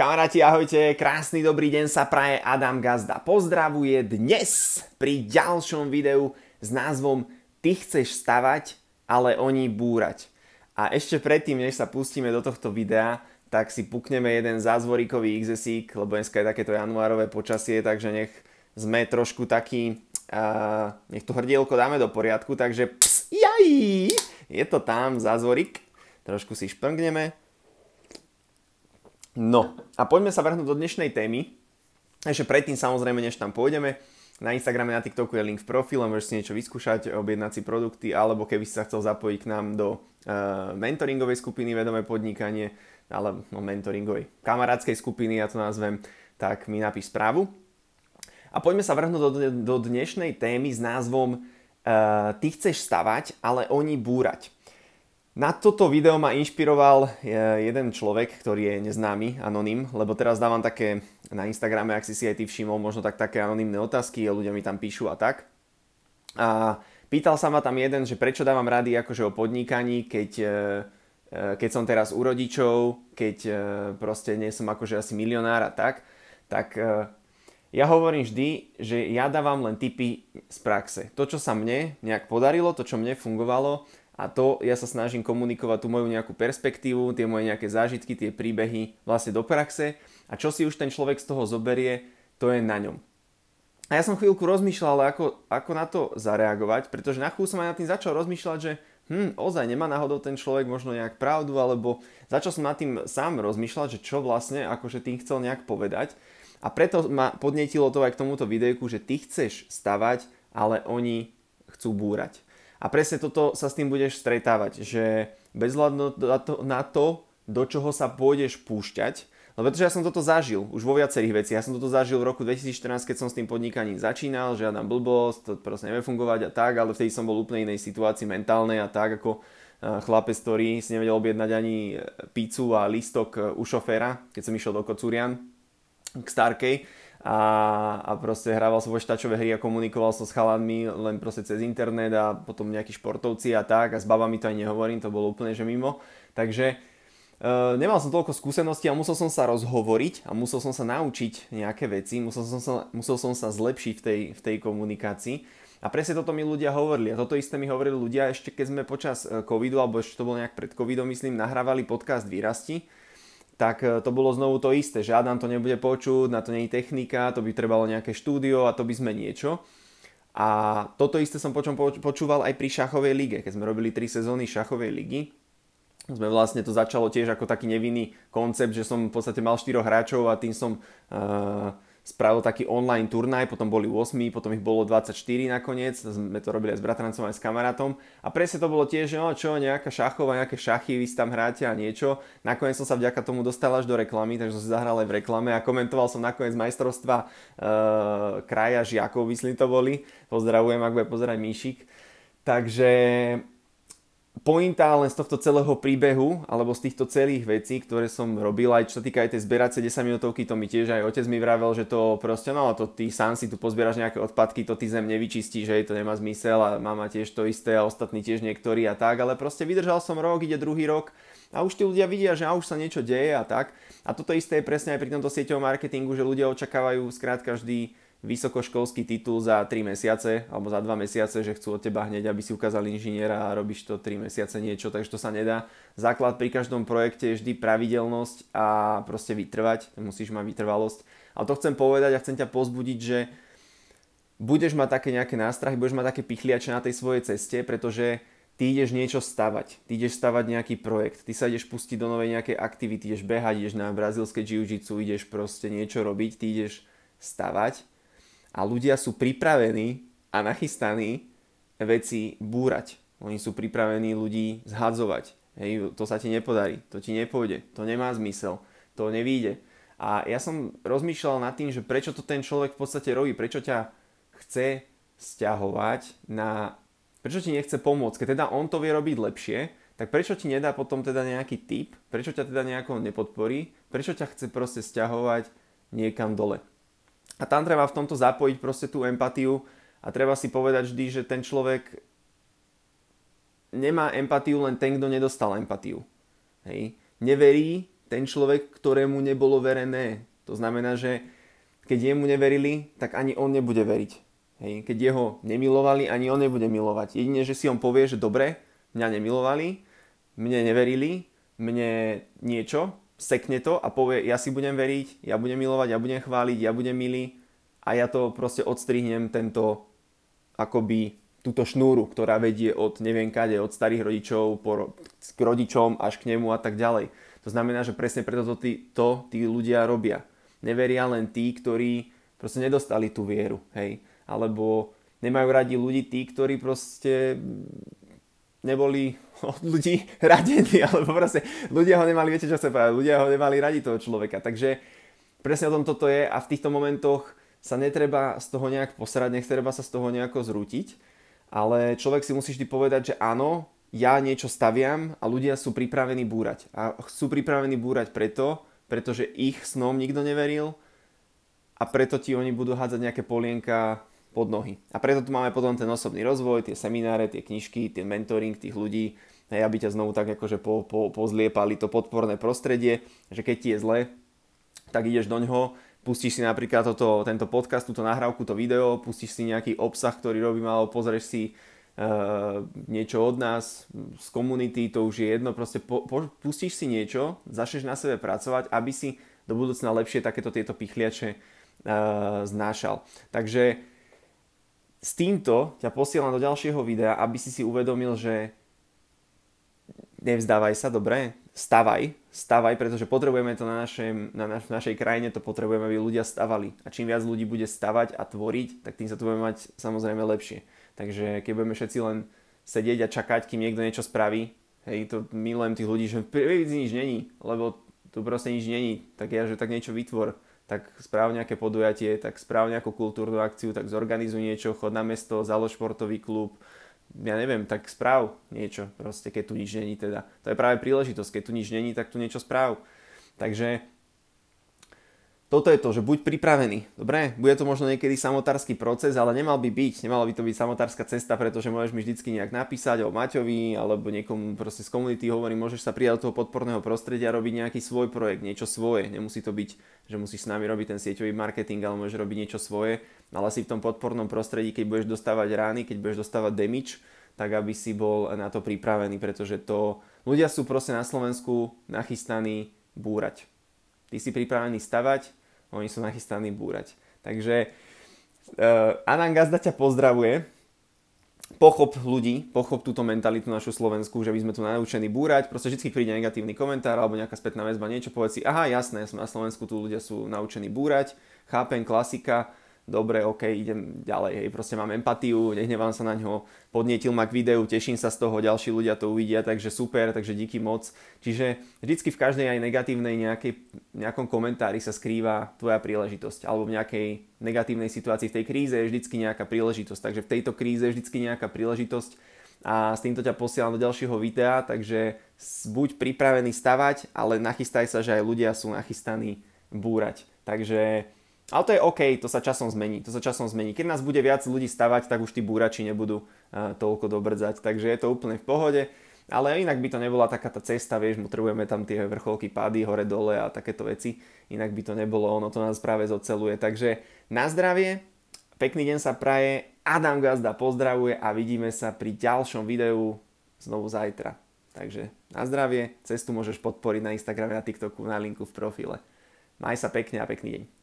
Kamaráti, ahojte, krásny dobrý deň sa praje Adam Gazda. Pozdravuje dnes pri ďalšom videu s názvom Ty chceš stavať, ale oni búrať. A ešte predtým, než sa pustíme do tohto videa, tak si pukneme jeden zázvoríkový XSík, lebo dneska je takéto januárové počasie, takže nech sme trošku taký, uh, nech to hrdielko dáme do poriadku, takže ps, jaj, je to tam, zázvorík. Trošku si šprngneme, No a poďme sa vrhnúť do dnešnej témy. Ešte predtým samozrejme, než tam pôjdeme, na Instagrame, na TikToku je link v profile, môžeš si niečo vyskúšať, objednať si produkty, alebo keby si sa chcel zapojiť k nám do uh, mentoringovej skupiny Vedomé podnikanie, ale no, mentoringovej kamarádskej skupiny, ja to nazvem, tak mi napíš správu. A poďme sa vrhnúť do, do dnešnej témy s názvom uh, Ty chceš stavať, ale oni búrať. Na toto video ma inšpiroval e, jeden človek, ktorý je neznámy, anonym, lebo teraz dávam také na Instagrame, ak si si aj ty všimol, možno tak také anonymné otázky, ľudia mi tam píšu a tak. A pýtal sa ma tam jeden, že prečo dávam rady akože o podnikaní, keď, e, e, keď som teraz u rodičov, keď proste nie som akože asi milionár a tak, tak ja hovorím vždy, že ja dávam len tipy z praxe. To, čo sa mne nejak podarilo, to, čo mne fungovalo, a to ja sa snažím komunikovať tú moju nejakú perspektívu, tie moje nejaké zážitky, tie príbehy vlastne do praxe a čo si už ten človek z toho zoberie, to je na ňom. A ja som chvíľku rozmýšľal, ako, ako na to zareagovať, pretože na chvíľu som aj nad tým začal rozmýšľať, že hm, ozaj nemá náhodou ten človek možno nejak pravdu, alebo začal som nad tým sám rozmýšľať, že čo vlastne akože tým chcel nejak povedať. A preto ma podnetilo to aj k tomuto videjku, že ty chceš stavať, ale oni chcú búrať. A presne toto sa s tým budeš stretávať, že bez hľadu na to, do čoho sa pôjdeš púšťať, No pretože ja som toto zažil už vo viacerých veciach. Ja som toto zažil v roku 2014, keď som s tým podnikaním začínal, žiadna blbosť, to proste nevie fungovať a tak, ale vtedy som bol úplne inej situácii mentálnej a tak ako eh, chlapec, ktorý si nevedel objednať ani eh, pizzu a listok eh, u šoféra, keď som išiel do Kocúrian k Starkej a, a proste hrával som počítačové hry a komunikoval som s chalanmi len proste cez internet a potom nejakí športovci a tak a s babami to aj nehovorím, to bolo úplne že mimo. Takže uh, nemal som toľko skúseností a musel som sa rozhovoriť a musel som sa naučiť nejaké veci, musel som sa, musel som sa zlepšiť v tej, v tej komunikácii. A presne toto mi ľudia hovorili. A toto isté mi hovorili ľudia ešte keď sme počas e, covidu, alebo ešte to bolo nejak pred covidom, myslím, nahrávali podcast Výrasti tak e, to bolo znovu to isté, že Adam to nebude počuť, na to nie je technika, to by trebalo nejaké štúdio a to by sme niečo. A toto isté som počom počúval aj pri šachovej lige, keď sme robili 3 sezóny šachovej ligy. Sme vlastne to začalo tiež ako taký nevinný koncept, že som v podstate mal 4 hráčov a tým som uh, spravil taký online turnaj, potom boli 8, potom ich bolo 24 nakoniec, sme to robili aj s bratrancom, aj s kamarátom a presne to bolo tiež, že no čo, nejaká šachová, nejaké šachy, vy tam hráte a niečo. Nakoniec som sa vďaka tomu dostal až do reklamy, takže som si zahral aj v reklame a komentoval som nakoniec majstrovstva uh, kraja žiakov, myslím to boli. Pozdravujem, ak bude pozerať Míšik. Takže pointa len z tohto celého príbehu, alebo z týchto celých vecí, ktoré som robil, aj čo sa týka aj tej zberacej 10 minútovky, to mi tiež aj otec mi vravel, že to proste, no to ty sám si tu pozbieraš nejaké odpadky, to ty zem nevyčistíš, že to nemá zmysel a mama tiež to isté a ostatní tiež niektorí a tak, ale proste vydržal som rok, ide druhý rok a už tí ľudia vidia, že a už sa niečo deje a tak. A toto isté je presne aj pri tomto sieťovom marketingu, že ľudia očakávajú skrátka vždy vysokoškolský titul za 3 mesiace alebo za 2 mesiace, že chcú od teba hneď, aby si ukázal inžiniera a robíš to 3 mesiace niečo, takže to sa nedá. Základ pri každom projekte je vždy pravidelnosť a proste vytrvať, musíš mať vytrvalosť. A to chcem povedať a chcem ťa pozbudiť, že budeš mať také nejaké nástrahy, budeš mať také pichliače na tej svojej ceste, pretože ty ideš niečo stavať, ty ideš stavať nejaký projekt, ty sa ideš pustiť do novej nejakej aktivity, ideš behať, ideš na brazilské jiu-jitsu, ideš proste niečo robiť, ty ideš stavať a ľudia sú pripravení a nachystaní veci búrať. Oni sú pripravení ľudí zhadzovať. Hej, to sa ti nepodarí, to ti nepôjde, to nemá zmysel, to nevíde. A ja som rozmýšľal nad tým, že prečo to ten človek v podstate robí, prečo ťa chce stiahovať na... Prečo ti nechce pomôcť? Keď teda on to vie robiť lepšie, tak prečo ti nedá potom teda nejaký tip? Prečo ťa teda nejako nepodporí? Prečo ťa chce proste stiahovať niekam dole? A tam treba v tomto zapojiť proste tú empatiu a treba si povedať vždy, že ten človek nemá empatiu len ten, kto nedostal empatiu. Hej. Neverí ten človek, ktorému nebolo verené. To znamená, že keď jemu neverili, tak ani on nebude veriť. Hej. Keď jeho nemilovali, ani on nebude milovať. Jedine, že si on povie, že dobre, mňa nemilovali, mne neverili, mne niečo, sekne to a povie, ja si budem veriť, ja budem milovať, ja budem chváliť, ja budem milý a ja to proste odstrihnem tento akoby túto šnúru, ktorá vedie od neviem kade, od starých rodičov po, k rodičom až k nemu a tak ďalej. To znamená, že presne preto to tí, to tí ľudia robia. Neveria len tí, ktorí proste nedostali tú vieru, hej. Alebo nemajú radi ľudí tí, ktorí proste neboli od ľudí radení, alebo proste ľudia ho nemali, viete čo chcem povedať, ľudia ho nemali radi toho človeka. Takže presne o tom toto je a v týchto momentoch sa netreba z toho nejak posrať, netreba sa z toho nejako zrútiť, ale človek si musí vždy povedať, že áno, ja niečo staviam a ľudia sú pripravení búrať. A sú pripravení búrať preto, pretože ich snom nikto neveril a preto ti oni budú hádzať nejaké polienka pod nohy. A preto tu máme potom ten osobný rozvoj, tie semináre, tie knižky, ten mentoring tých ľudí, hej, aby ťa znovu tak akože po, po, pozliepali to podporné prostredie, že keď ti je zle, tak ideš do ňoho pustíš si napríklad toto, tento podcast, túto nahrávku, to video, pustíš si nejaký obsah, ktorý robím, alebo pozrieš si uh, niečo od nás, z komunity, to už je jedno, proste po, po, pustíš si niečo, začneš na sebe pracovať, aby si do budúcna lepšie takéto tieto pichliače uh, znášal. Takže s týmto ťa posielam do ďalšieho videa, aby si si uvedomil, že nevzdávaj sa, dobre, stavaj, stavaj, pretože potrebujeme to na, našem, na naš, našej krajine, to potrebujeme, aby ľudia stavali. A čím viac ľudí bude stavať a tvoriť, tak tým sa to budeme mať samozrejme lepšie. Takže keď budeme všetci len sedieť a čakať, kým niekto niečo spraví, hej, to milujem tých ľudí, že nič není, lebo tu proste nič není, tak ja, že tak niečo vytvor, tak správ nejaké podujatie, tak správ nejakú kultúrnu akciu, tak zorganizuj niečo, chod na mesto, založ športový klub, ja neviem, tak správ niečo, proste keď tu nič není teda. To je práve príležitosť, keď tu nič není, tak tu niečo správ. Takže toto je to, že buď pripravený. Dobre, bude to možno niekedy samotársky proces, ale nemal by byť. Nemala by to byť samotárska cesta, pretože môžeš mi vždycky nejak napísať o Maťovi alebo niekomu proste z komunity hovorí, môžeš sa prijať do toho podporného prostredia a robiť nejaký svoj projekt, niečo svoje. Nemusí to byť, že musíš s nami robiť ten sieťový marketing, ale môžeš robiť niečo svoje. Ale si v tom podpornom prostredí, keď budeš dostávať rány, keď budeš dostávať damage, tak aby si bol na to pripravený, pretože to ľudia sú proste na Slovensku nachystaní búrať. Ty si pripravený stavať, oni sú nachystaní búrať. Takže uh, Anan Gazda ťa pozdravuje. Pochop ľudí, pochop túto mentalitu našu Slovensku, že by sme tu naučení búrať. Proste vždy príde negatívny komentár alebo nejaká spätná väzba, niečo povedz si, aha, jasné, na Slovensku tu ľudia sú naučení búrať, chápem, klasika, dobre, ok, idem ďalej, hej, proste mám empatiu, nehnevám sa na ňo, podnietil ma k videu, teším sa z toho, ďalší ľudia to uvidia, takže super, takže díky moc. Čiže vždycky v každej aj negatívnej nejakej, nejakom komentári sa skrýva tvoja príležitosť, alebo v nejakej negatívnej situácii v tej kríze je vždycky nejaká príležitosť, takže v tejto kríze je vždycky nejaká príležitosť a s týmto ťa posielam do ďalšieho videa, takže buď pripravený stavať, ale nachystaj sa, že aj ľudia sú nachystaní búrať. Takže ale to je OK, to sa časom zmení. To sa časom zmení. Keď nás bude viac ľudí stavať, tak už tí búrači nebudú uh, toľko dobrdzať. Takže je to úplne v pohode. Ale inak by to nebola taká tá cesta, vieš, potrebujeme tam tie vrcholky, pády, hore, dole a takéto veci. Inak by to nebolo, ono to nás práve zoceluje. Takže na zdravie, pekný deň sa praje, Adam Gazda pozdravuje a vidíme sa pri ďalšom videu znovu zajtra. Takže na zdravie, cestu môžeš podporiť na Instagrame, na TikToku, na linku v profile. Maj sa pekne a pekný deň.